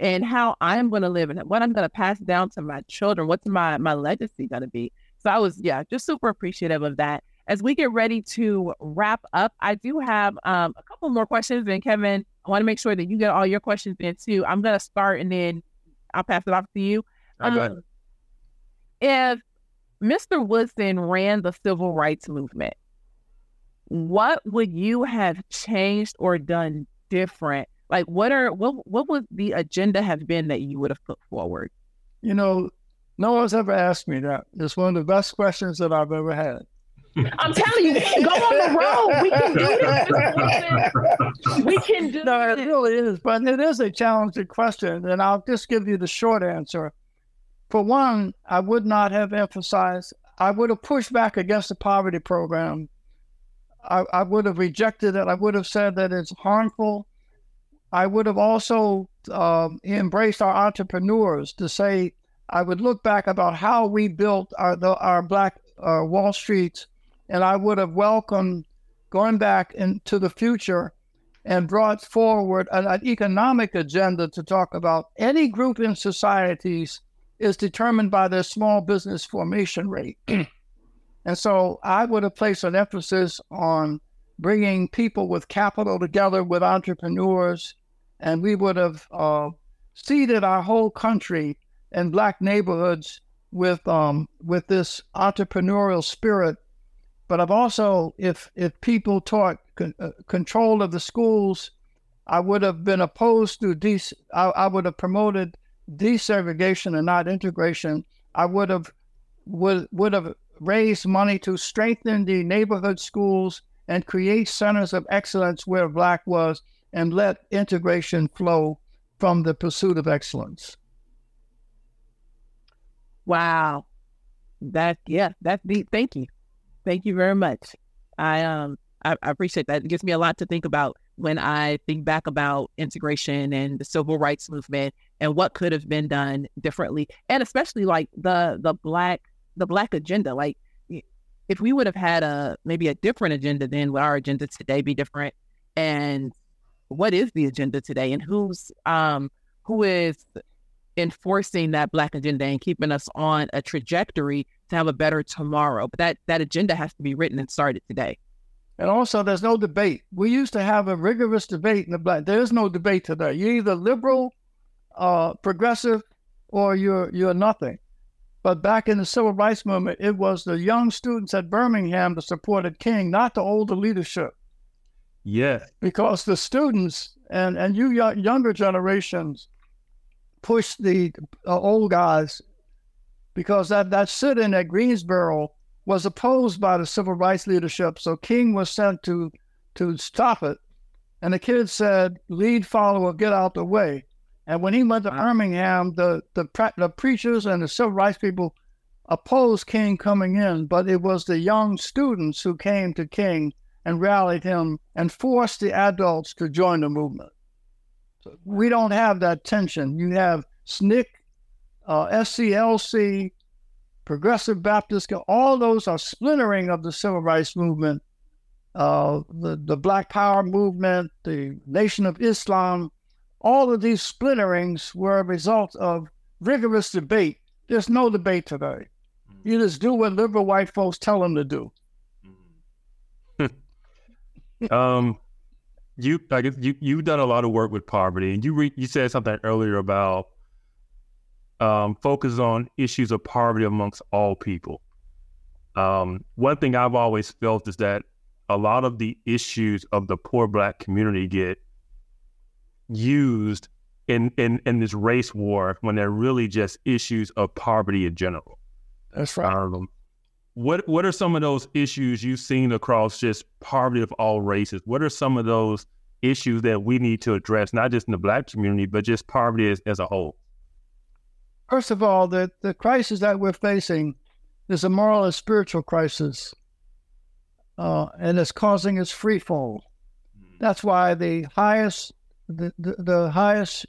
and how I'm going to live and what I'm going to pass down to my children. What's my, my legacy going to be? So I was, yeah, just super appreciative of that. As we get ready to wrap up, I do have um, a couple more questions. And Kevin, I want to make sure that you get all your questions in too. I'm going to start and then I'll pass it off to you. Um, if Mr. Woodson ran the civil rights movement, what would you have changed or done different? Like, what are what what would the agenda have been that you would have put forward? You know, no one's ever asked me that. It's one of the best questions that I've ever had. I'm telling you, we can go on the road. We can do this. we can do No, it really is, but it is a challenging question, and I'll just give you the short answer. For one, I would not have emphasized, I would have pushed back against the poverty program I, I would have rejected it. I would have said that it's harmful. I would have also um, embraced our entrepreneurs to say, I would look back about how we built our, the, our Black uh, Wall Street, and I would have welcomed going back into the future and brought forward an, an economic agenda to talk about any group in societies is determined by their small business formation rate. and so I would have placed an emphasis on bringing people with capital together with entrepreneurs, and we would have uh, seeded our whole country in black neighborhoods with um, with this entrepreneurial spirit. But I've also, if if people taught con- uh, control of the schools, I would have been opposed to de- I, I would have promoted desegregation and not integration. I would have would would have raised money to strengthen the neighborhood schools and create centers of excellence where black was and let integration flow from the pursuit of excellence. Wow. That yeah, that's deep. Thank you. Thank you very much. I um I, I appreciate that. It gives me a lot to think about when I think back about integration and the civil rights movement and what could have been done differently. And especially like the the black the black agenda. Like if we would have had a maybe a different agenda then would our agenda today be different? And what is the agenda today and who's um who is enforcing that black agenda and keeping us on a trajectory to have a better tomorrow. But that that agenda has to be written and started today. And also, there's no debate. We used to have a rigorous debate in the black. There is no debate today. You're either liberal, uh, progressive, or you're you're nothing. But back in the civil rights movement, it was the young students at Birmingham that supported King, not the older leadership. Yeah. Because the students and and you younger generations push the uh, old guys because that, that sit in at Greensboro was opposed by the civil rights leadership. So King was sent to to stop it. And the kids said, lead follower, get out the way. And when he went to Birmingham, the, the, the preachers and the civil rights people opposed King coming in, but it was the young students who came to King and rallied him and forced the adults to join the movement. So we don't have that tension. You have SNCC, uh, SCLC, Progressive Baptist, all those are splintering of the civil rights movement, uh, the, the Black Power movement, the Nation of Islam. All of these splinterings were a result of rigorous debate. There's no debate today. You just do what liberal white folks tell them to do. Um, you I guess you you've done a lot of work with poverty, and you re, you said something earlier about um, focus on issues of poverty amongst all people. Um, one thing I've always felt is that a lot of the issues of the poor black community get used in, in, in this race war when they're really just issues of poverty in general. That's right. Um, what what are some of those issues you've seen across just poverty of all races? What are some of those issues that we need to address, not just in the black community, but just poverty as, as a whole? First of all, the, the crisis that we're facing is a moral and spiritual crisis, uh, and it's causing its free fall. Mm-hmm. That's why the highest the, the, the highest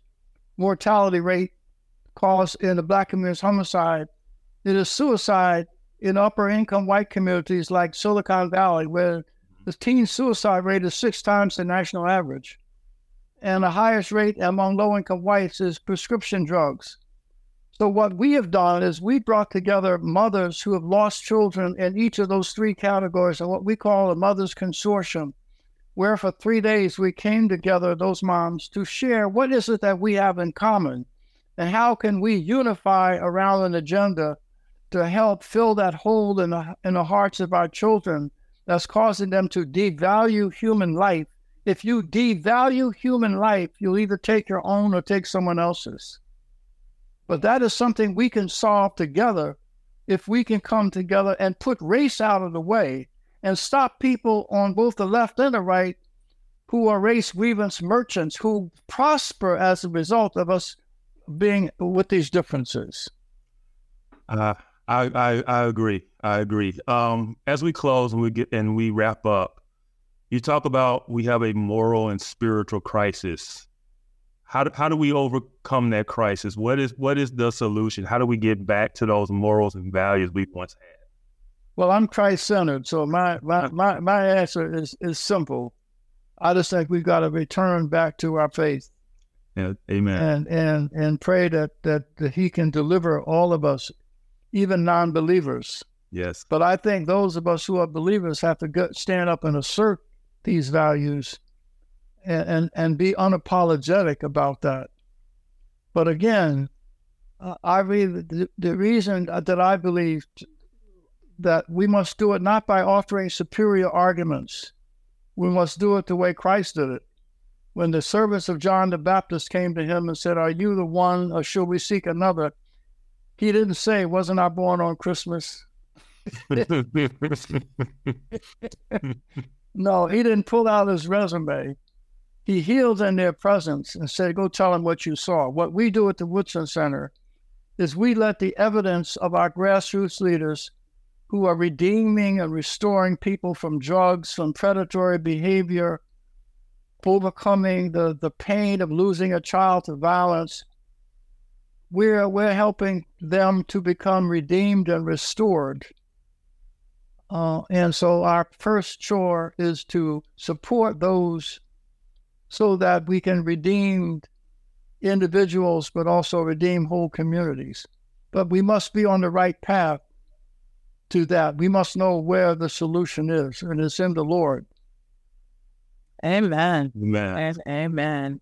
mortality rate caused in the black community is homicide. It is suicide in upper income white communities like Silicon Valley, where the teen suicide rate is six times the national average. And the highest rate among low income whites is prescription drugs. So, what we have done is we brought together mothers who have lost children in each of those three categories and what we call a Mothers Consortium, where for three days we came together, those moms, to share what is it that we have in common and how can we unify around an agenda to help fill that hole in the, in the hearts of our children that's causing them to devalue human life. If you devalue human life, you'll either take your own or take someone else's. But that is something we can solve together if we can come together and put race out of the way and stop people on both the left and the right who are race grievance merchants who prosper as a result of us being with these differences. Uh, I, I, I agree. I agree. Um, as we close and we get and we wrap up, You talk about we have a moral and spiritual crisis. How do, how do we overcome that crisis? What is what is the solution? How do we get back to those morals and values we once had? Well, I'm Christ centered, so my, my my my answer is is simple. I just think we've got to return back to our faith. Yeah, amen. And and and pray that that, that He can deliver all of us, even non-believers. Yes. But I think those of us who are believers have to go, stand up and assert these values, and and, and be unapologetic about that. But again, uh, I read the, the reason that I believe that we must do it not by offering superior arguments. We must do it the way Christ did it when the servants of John the Baptist came to him and said, Are you the one, or shall we seek another? He didn't say, Wasn't I born on Christmas? no, he didn't pull out his resume. He healed in their presence and said, Go tell them what you saw. What we do at the Woodson Center is we let the evidence of our grassroots leaders who are redeeming and restoring people from drugs, from predatory behavior, overcoming the, the pain of losing a child to violence. We're, we're helping them to become redeemed and restored. Uh, and so our first chore is to support those so that we can redeem individuals, but also redeem whole communities. But we must be on the right path to that. We must know where the solution is, and it's in the Lord. Amen. Amen. Amen.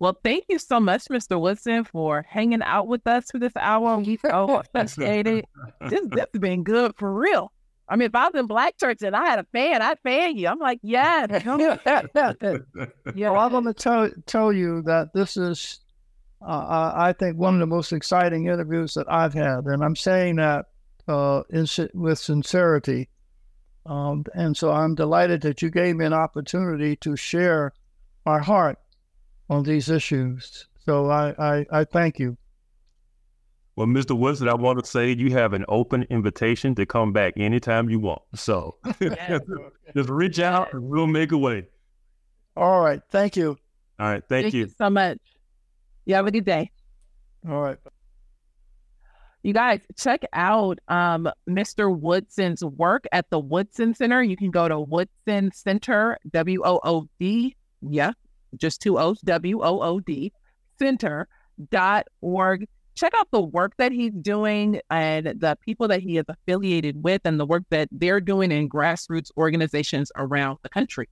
Well, thank you so much, Mr. Woodson, for hanging out with us for this hour. We so appreciate it. This this has been good for real. I mean, if I was in Black Church and I had a fan, I'd fan you. I'm like, yeah, yeah. Well, I'm going to tell tell you that this is, uh, I think, one of the most exciting interviews that I've had, and I'm saying that uh, in, with sincerity. Um, and so I'm delighted that you gave me an opportunity to share my heart on these issues. So I, I, I thank you. Well, Mr. Woodson, I want to say you have an open invitation to come back anytime you want. So just reach out and we'll make a way. All right. Thank you. All right. Thank, thank you. you so much. You have a good day. All right. You guys check out um, Mr. Woodson's work at the Woodson Center. You can go to Woodson Center, W O O D, yeah, just two O's, W O O D, center.org. Check out the work that he's doing and the people that he is affiliated with and the work that they're doing in grassroots organizations around the country.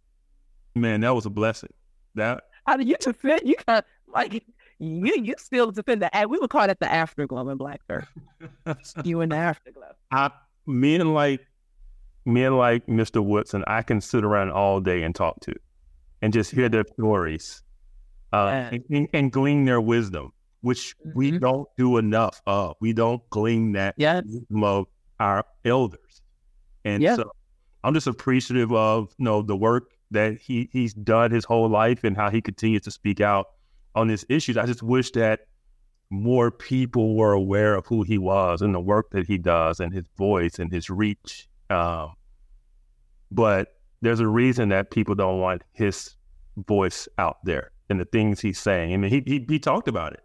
Man, that was a blessing. That how do you defend? You kind like you you still defend the we would call that the afterglow in Black Earth. you in the afterglow. I men like men like Mr. Woodson, I can sit around all day and talk to, and just hear their stories, uh, yeah. and, and, glean their wisdom, which mm-hmm. we don't do enough of. We don't glean that wisdom of our elders, and yeah. so I'm just appreciative of you know the work that he he's done his whole life and how he continues to speak out on these issues. I just wish that more people were aware of who he was and the work that he does and his voice and his reach. Um, but there's a reason that people don't want his voice out there and the things he's saying. I mean, he he, he talked about it.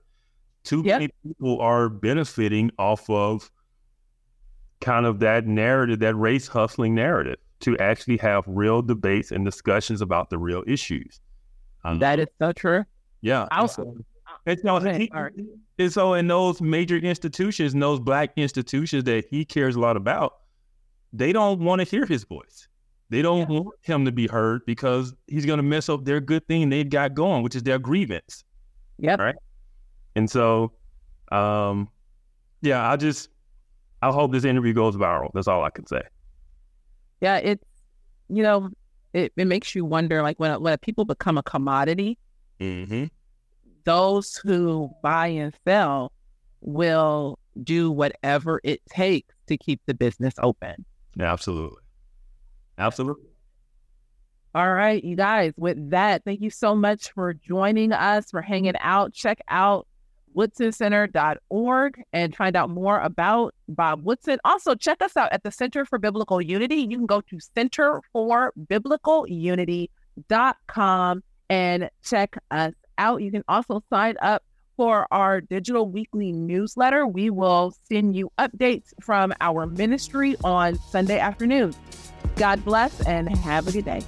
Too yep. many people are benefiting off of kind of that narrative, that race hustling narrative, to actually have real debates and discussions about the real issues. Um, that is so true. Yeah. Also, and so, he, and so in those major institutions, those black institutions that he cares a lot about, they don't want to hear his voice. They don't yeah. want him to be heard because he's going to mess up their good thing they've got going, which is their grievance. Yep. Right. And so, um, yeah, I just, I hope this interview goes viral. That's all I can say. Yeah, it's, you know, it, it makes you wonder, like when when people become a commodity, Mm-hmm. Those who buy and sell will do whatever it takes to keep the business open. Yeah, Absolutely. Absolutely. All right, you guys, with that, thank you so much for joining us, for hanging out. Check out woodsoncenter.org and find out more about Bob Woodson. Also, check us out at the Center for Biblical Unity. You can go to centerforbiblicalunity.com and check us out. You can also sign up for our digital weekly newsletter. We will send you updates from our ministry on Sunday afternoons. God bless and have a good day.